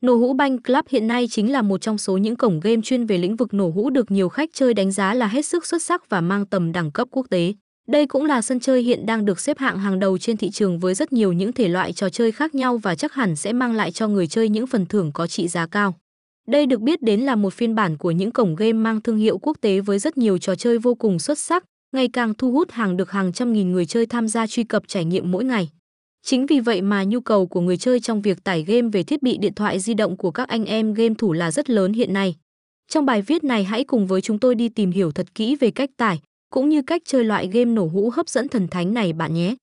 Nổ hũ banh Club hiện nay chính là một trong số những cổng game chuyên về lĩnh vực nổ hũ được nhiều khách chơi đánh giá là hết sức xuất sắc và mang tầm đẳng cấp quốc tế. Đây cũng là sân chơi hiện đang được xếp hạng hàng đầu trên thị trường với rất nhiều những thể loại trò chơi khác nhau và chắc hẳn sẽ mang lại cho người chơi những phần thưởng có trị giá cao. Đây được biết đến là một phiên bản của những cổng game mang thương hiệu quốc tế với rất nhiều trò chơi vô cùng xuất sắc, ngày càng thu hút hàng được hàng trăm nghìn người chơi tham gia truy cập trải nghiệm mỗi ngày. Chính vì vậy mà nhu cầu của người chơi trong việc tải game về thiết bị điện thoại di động của các anh em game thủ là rất lớn hiện nay. Trong bài viết này hãy cùng với chúng tôi đi tìm hiểu thật kỹ về cách tải, cũng như cách chơi loại game nổ hũ hấp dẫn thần thánh này bạn nhé.